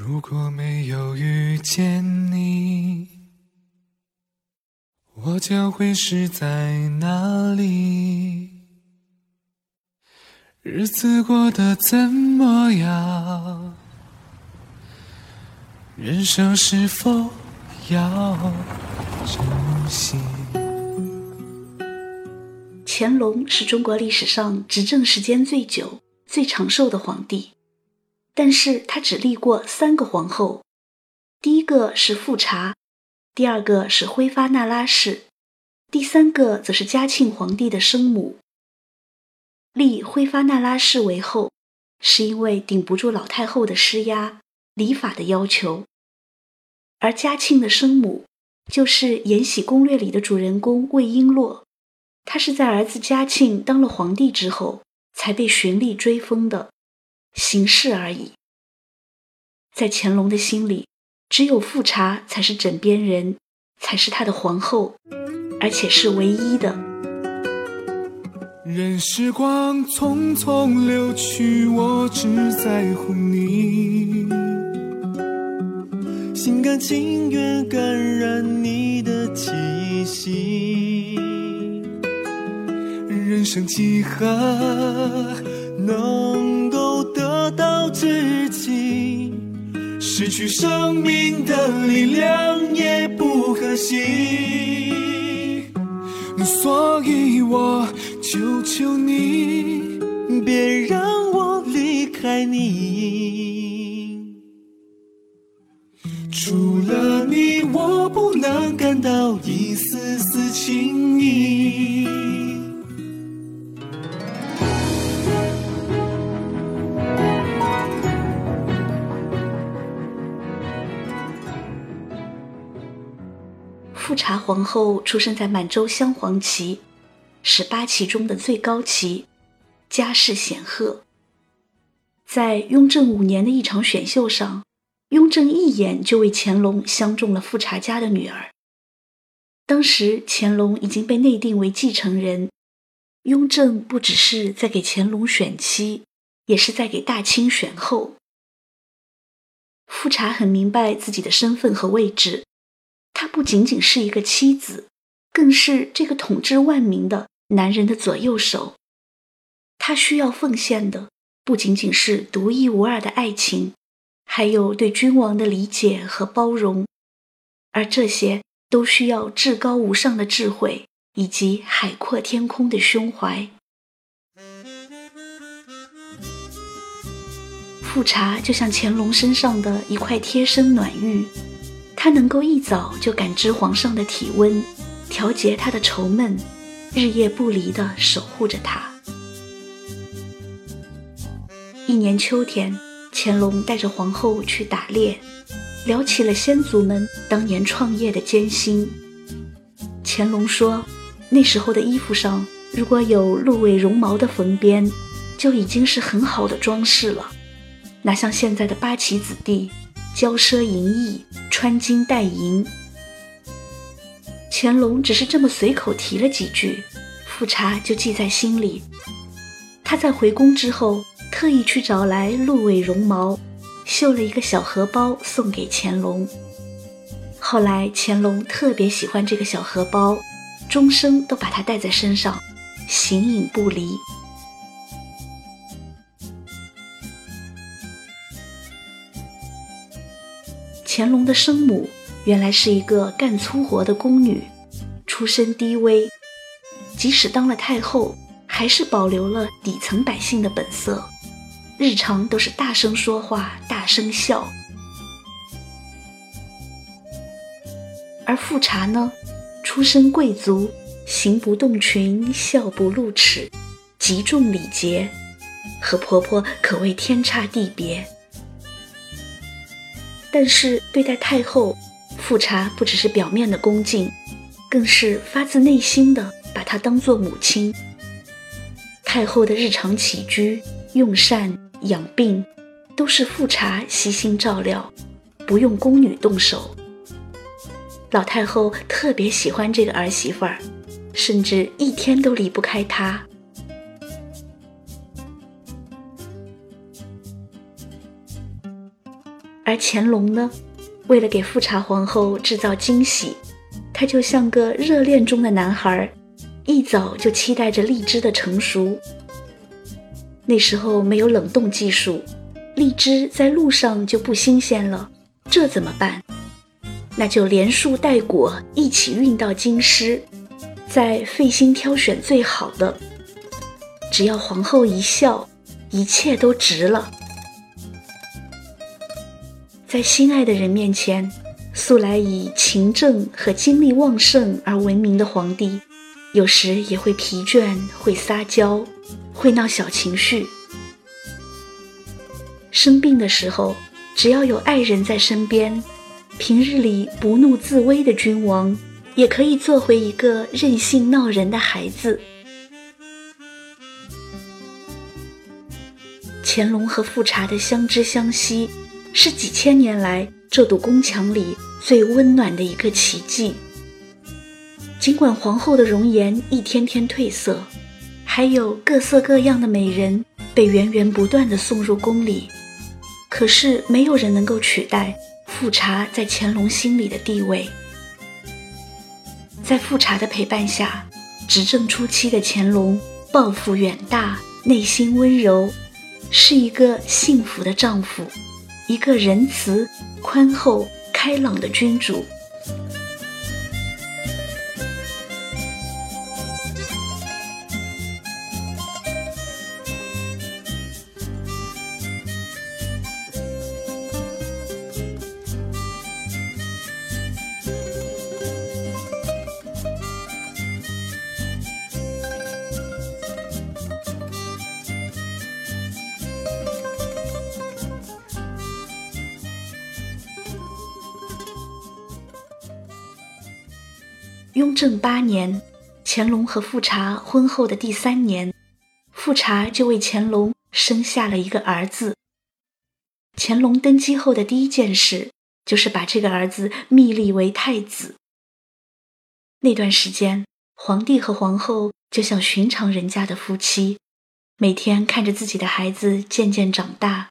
如果没有遇见你，我将会是在哪里？日子过得怎么样？人生是否要珍惜？乾隆是中国历史上执政时间最久、最长寿的皇帝。但是他只立过三个皇后，第一个是富察，第二个是辉发那拉氏，第三个则是嘉庆皇帝的生母。立辉发那拉氏为后，是因为顶不住老太后的施压、礼法的要求；而嘉庆的生母就是《延禧攻略》里的主人公魏璎珞，她是在儿子嘉庆当了皇帝之后才被循例追封的。形式而已。在乾隆的心里，只有富察才是枕边人，才是他的皇后，而且是唯一的。任时光匆匆流去，我只在乎你，心甘情愿感染你的气息。人生几何能得到知己，失去生命的力量也不可惜。所以我求求你，别让我离开你。除了你，我不能感到一丝丝情意。察皇后出生在满洲镶黄旗，是八旗中的最高旗，家世显赫。在雍正五年的一场选秀上，雍正一眼就为乾隆相中了富察家的女儿。当时乾隆已经被内定为继承人，雍正不只是在给乾隆选妻，也是在给大清选后。富察很明白自己的身份和位置。她不仅仅是一个妻子，更是这个统治万民的男人的左右手。她需要奉献的不仅仅是独一无二的爱情，还有对君王的理解和包容，而这些都需要至高无上的智慧以及海阔天空的胸怀。富察就像乾隆身上的一块贴身暖玉。他能够一早就感知皇上的体温，调节他的愁闷，日夜不离地守护着他。一年秋天，乾隆带着皇后去打猎，聊起了先祖们当年创业的艰辛。乾隆说：“那时候的衣服上如果有鹿尾绒毛的缝边，就已经是很好的装饰了，哪像现在的八旗子弟。”骄奢淫逸，穿金戴银。乾隆只是这么随口提了几句，富察就记在心里。他在回宫之后，特意去找来鹿尾绒毛，绣了一个小荷包送给乾隆。后来乾隆特别喜欢这个小荷包，终生都把它带在身上，形影不离。乾隆的生母原来是一个干粗活的宫女，出身低微，即使当了太后，还是保留了底层百姓的本色，日常都是大声说话、大声笑。而富察呢，出身贵族，行不动裙，笑不露齿，极重礼节，和婆婆可谓天差地别。但是对待太后，富察不只是表面的恭敬，更是发自内心的把她当做母亲。太后的日常起居、用膳、养病，都是富察悉心照料，不用宫女动手。老太后特别喜欢这个儿媳妇儿，甚至一天都离不开她。而乾隆呢，为了给富察皇后制造惊喜，他就像个热恋中的男孩，一早就期待着荔枝的成熟。那时候没有冷冻技术，荔枝在路上就不新鲜了，这怎么办？那就连树带果一起运到京师，再费心挑选最好的。只要皇后一笑，一切都值了。在心爱的人面前，素来以勤政和精力旺盛而闻名的皇帝，有时也会疲倦，会撒娇，会闹小情绪。生病的时候，只要有爱人在身边，平日里不怒自威的君王，也可以做回一个任性闹人的孩子。乾隆和富察的相知相惜。是几千年来这堵宫墙里最温暖的一个奇迹。尽管皇后的容颜一天天褪色，还有各色各样的美人被源源不断的送入宫里，可是没有人能够取代富察在乾隆心里的地位。在富察的陪伴下，执政初期的乾隆抱负远大，内心温柔，是一个幸福的丈夫。一个仁慈、宽厚、开朗的君主。雍正八年，乾隆和富察婚后的第三年，富察就为乾隆生下了一个儿子。乾隆登基后的第一件事，就是把这个儿子密立为太子。那段时间，皇帝和皇后就像寻常人家的夫妻，每天看着自己的孩子渐渐长大，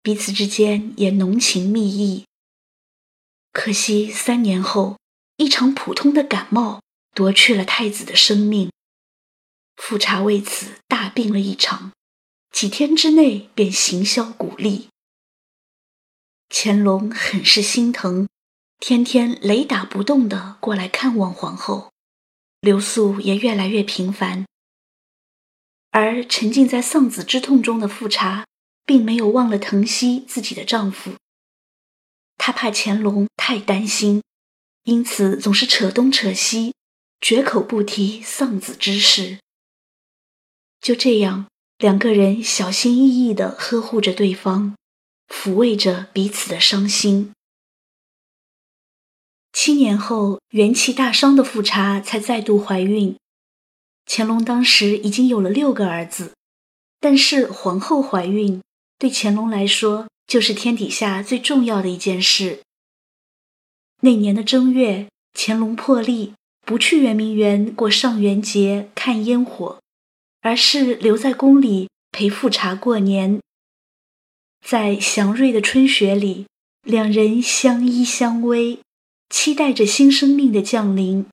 彼此之间也浓情蜜意。可惜三年后。一场普通的感冒夺去了太子的生命，富察为此大病了一场，几天之内便行销骨立。乾隆很是心疼，天天雷打不动地过来看望皇后，留宿也越来越频繁。而沉浸在丧子之痛中的富察，并没有忘了疼惜自己的丈夫，她怕乾隆太担心。因此，总是扯东扯西，绝口不提丧子之事。就这样，两个人小心翼翼地呵护着对方，抚慰着彼此的伤心。七年后，元气大伤的富察才再度怀孕。乾隆当时已经有了六个儿子，但是皇后怀孕对乾隆来说就是天底下最重要的一件事。那年的正月，乾隆破例不去圆明园过上元节看烟火，而是留在宫里陪富察过年。在祥瑞的春雪里，两人相依相偎，期待着新生命的降临。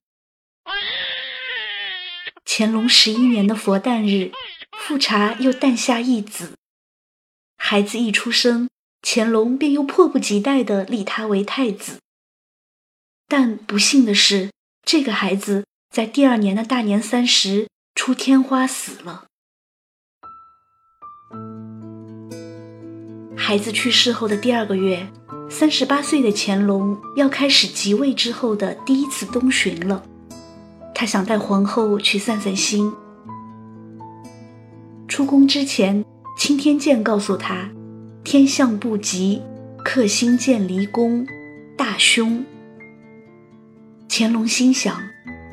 乾隆十一年的佛诞日，富察又诞下一子。孩子一出生，乾隆便又迫不及待地立他为太子。但不幸的是，这个孩子在第二年的大年三十出天花死了。孩子去世后的第二个月，三十八岁的乾隆要开始即位之后的第一次东巡了。他想带皇后去散散心。出宫之前，钦天监告诉他，天象不吉，克星见离宫，大凶。乾隆心想，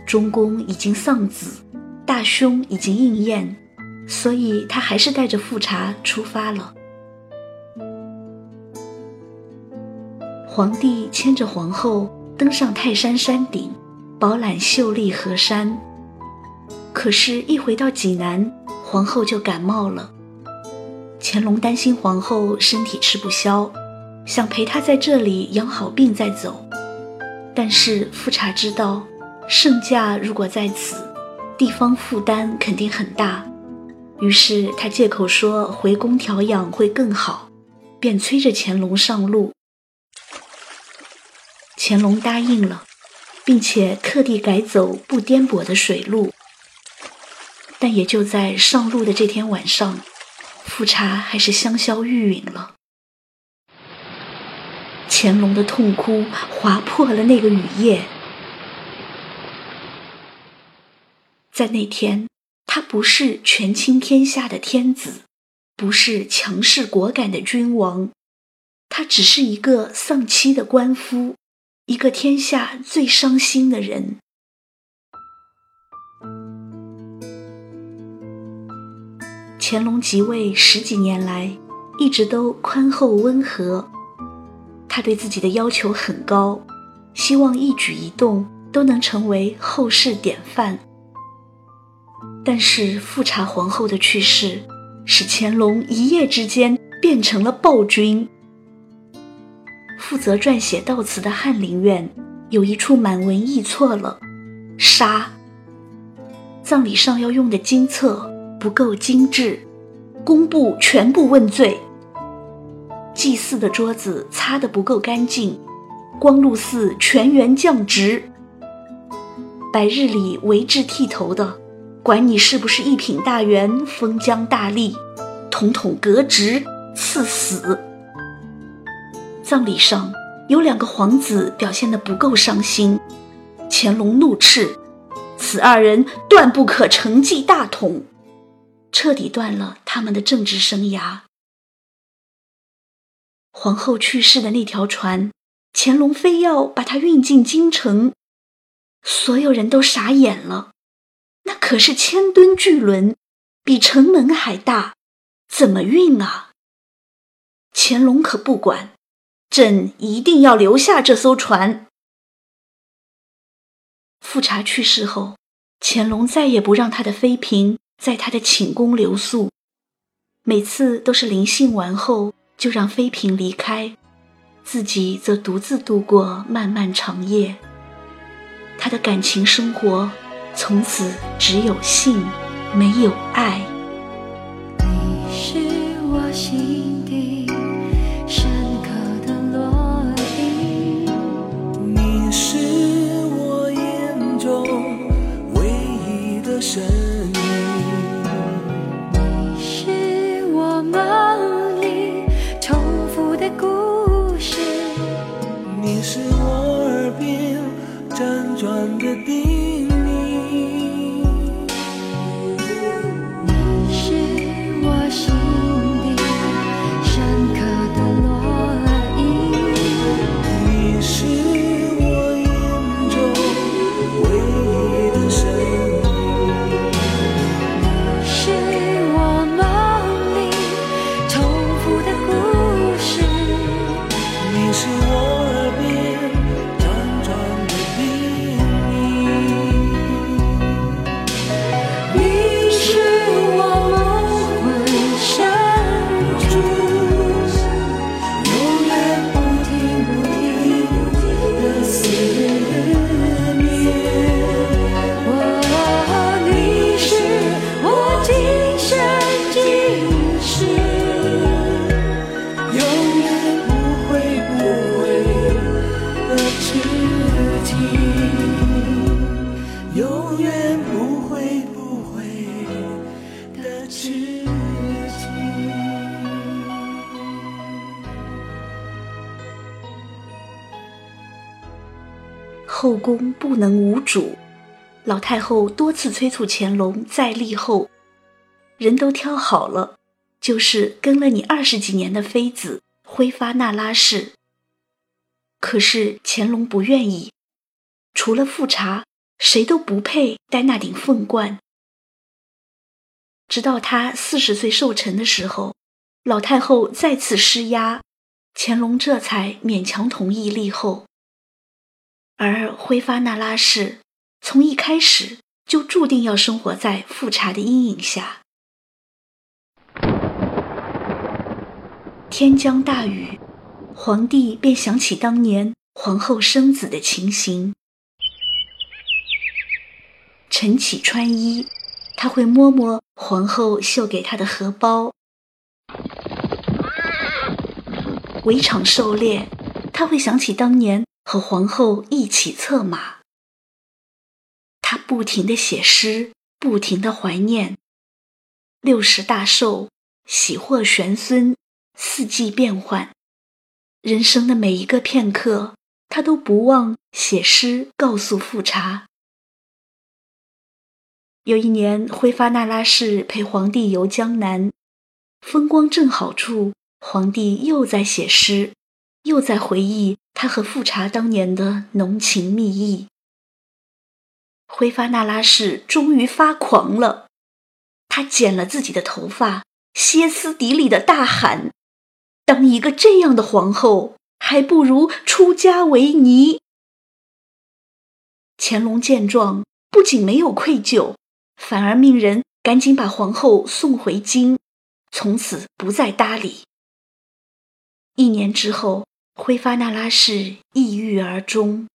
中宫已经丧子，大凶已经应验，所以他还是带着富察出发了。皇帝牵着皇后登上泰山山顶，饱览秀丽河山。可是，一回到济南，皇后就感冒了。乾隆担心皇后身体吃不消，想陪她在这里养好病再走。但是富察知道，圣驾如果在此，地方负担肯定很大。于是他借口说回宫调养会更好，便催着乾隆上路。乾隆答应了，并且特地改走不颠簸的水路。但也就在上路的这天晚上，富察还是香消玉殒了。乾隆的痛哭划破了那个雨夜。在那天，他不是权倾天下的天子，不是强势果敢的君王，他只是一个丧妻的官夫，一个天下最伤心的人。乾隆即位十几年来，一直都宽厚温和。他对自己的要求很高，希望一举一动都能成为后世典范。但是富察皇后的去世，使乾隆一夜之间变成了暴君。负责撰写悼词的翰林院有一处满文译错了，杀。葬礼上要用的金册。不够精致，工部全部问罪。祭祀的桌子擦得不够干净，光禄寺全员降职。百日里为治剃头的，管你是不是一品大员、封疆大吏，统统革职赐死。葬礼上有两个皇子表现得不够伤心，乾隆怒斥：此二人断不可承继大统。彻底断了他们的政治生涯。皇后去世的那条船，乾隆非要把它运进京城，所有人都傻眼了。那可是千吨巨轮，比城门还大，怎么运啊？乾隆可不管，朕一定要留下这艘船。富察去世后，乾隆再也不让他的妃嫔。在他的寝宫留宿，每次都是临幸完后就让妃嫔离开，自己则独自度过漫漫长夜。他的感情生活从此只有性，没有爱。你是我心底深刻的烙印，你是我眼中唯一的神。后宫不能无主，老太后多次催促乾隆再立后，人都挑好了，就是跟了你二十几年的妃子辉发那拉氏。可是乾隆不愿意，除了富察，谁都不配戴那顶凤冠。直到他四十岁寿辰的时候，老太后再次施压，乾隆这才勉强同意立后。而辉发那拉氏从一开始就注定要生活在富察的阴影下。天将大雨，皇帝便想起当年皇后生子的情形。晨起穿衣，他会摸摸皇后绣给他的荷包；围场狩猎，他会想起当年和皇后一起策马。他不停的写诗，不停的怀念。六十大寿，喜获玄孙，四季变换，人生的每一个片刻，他都不忘写诗告诉富察。有一年，辉发那拉氏陪皇帝游江南，风光正好处，皇帝又在写诗，又在回忆他和富察当年的浓情蜜意。辉发那拉氏终于发狂了，他剪了自己的头发，歇斯底里的大喊：“当一个这样的皇后，还不如出家为尼。”乾隆见状，不仅没有愧疚，反而命人赶紧把皇后送回京，从此不再搭理。一年之后，辉发那拉氏抑郁而终。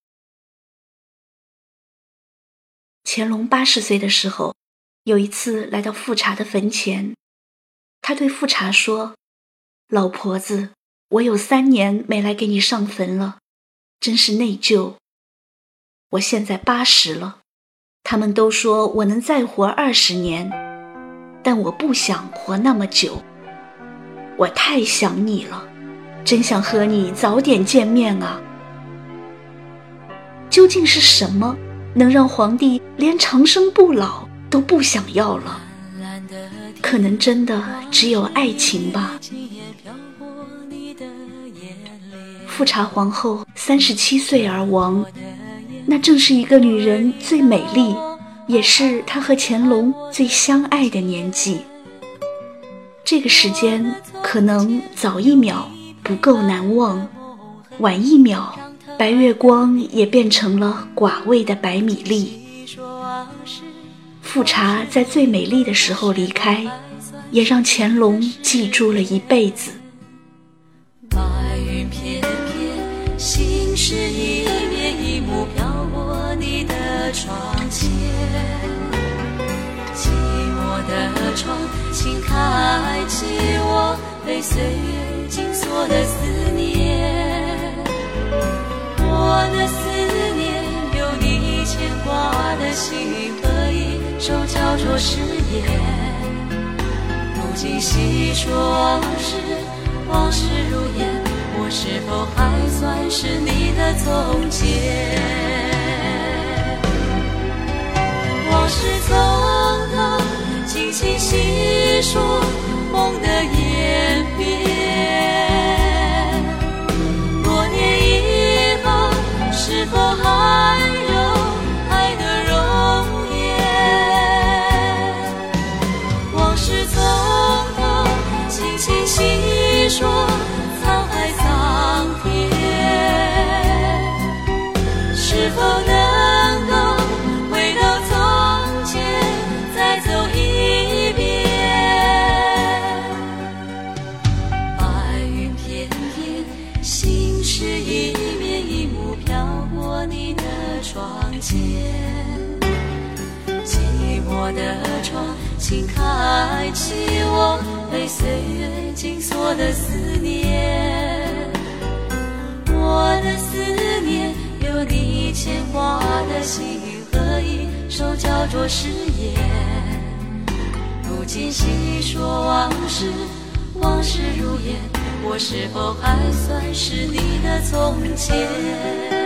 乾隆八十岁的时候，有一次来到富察的坟前，他对富察说：“老婆子，我有三年没来给你上坟了，真是内疚。我现在八十了，他们都说我能再活二十年，但我不想活那么久。我太想你了，真想和你早点见面啊！究竟是什么？”能让皇帝连长生不老都不想要了，可能真的只有爱情吧。富察皇后三十七岁而亡，那正是一个女人最美丽，也是她和乾隆最相爱的年纪。这个时间可能早一秒不够难忘，晚一秒。白月光也变成了寡味的白米粒。富察在最美丽的时候离开，也让乾隆记住了一辈子。窗，请开启我被岁月紧锁的思念。我的思念，有你牵挂的心和一首叫做誓言。如今细说往事，往事如烟，我是否还算是你的从前？往事总，说梦的演变。多年以后，是否还？请开启我被岁月紧锁的思念。我的思念，有你牵挂的心和一手交错誓言。如今细说往事，往事如烟，我是否还算是你的从前？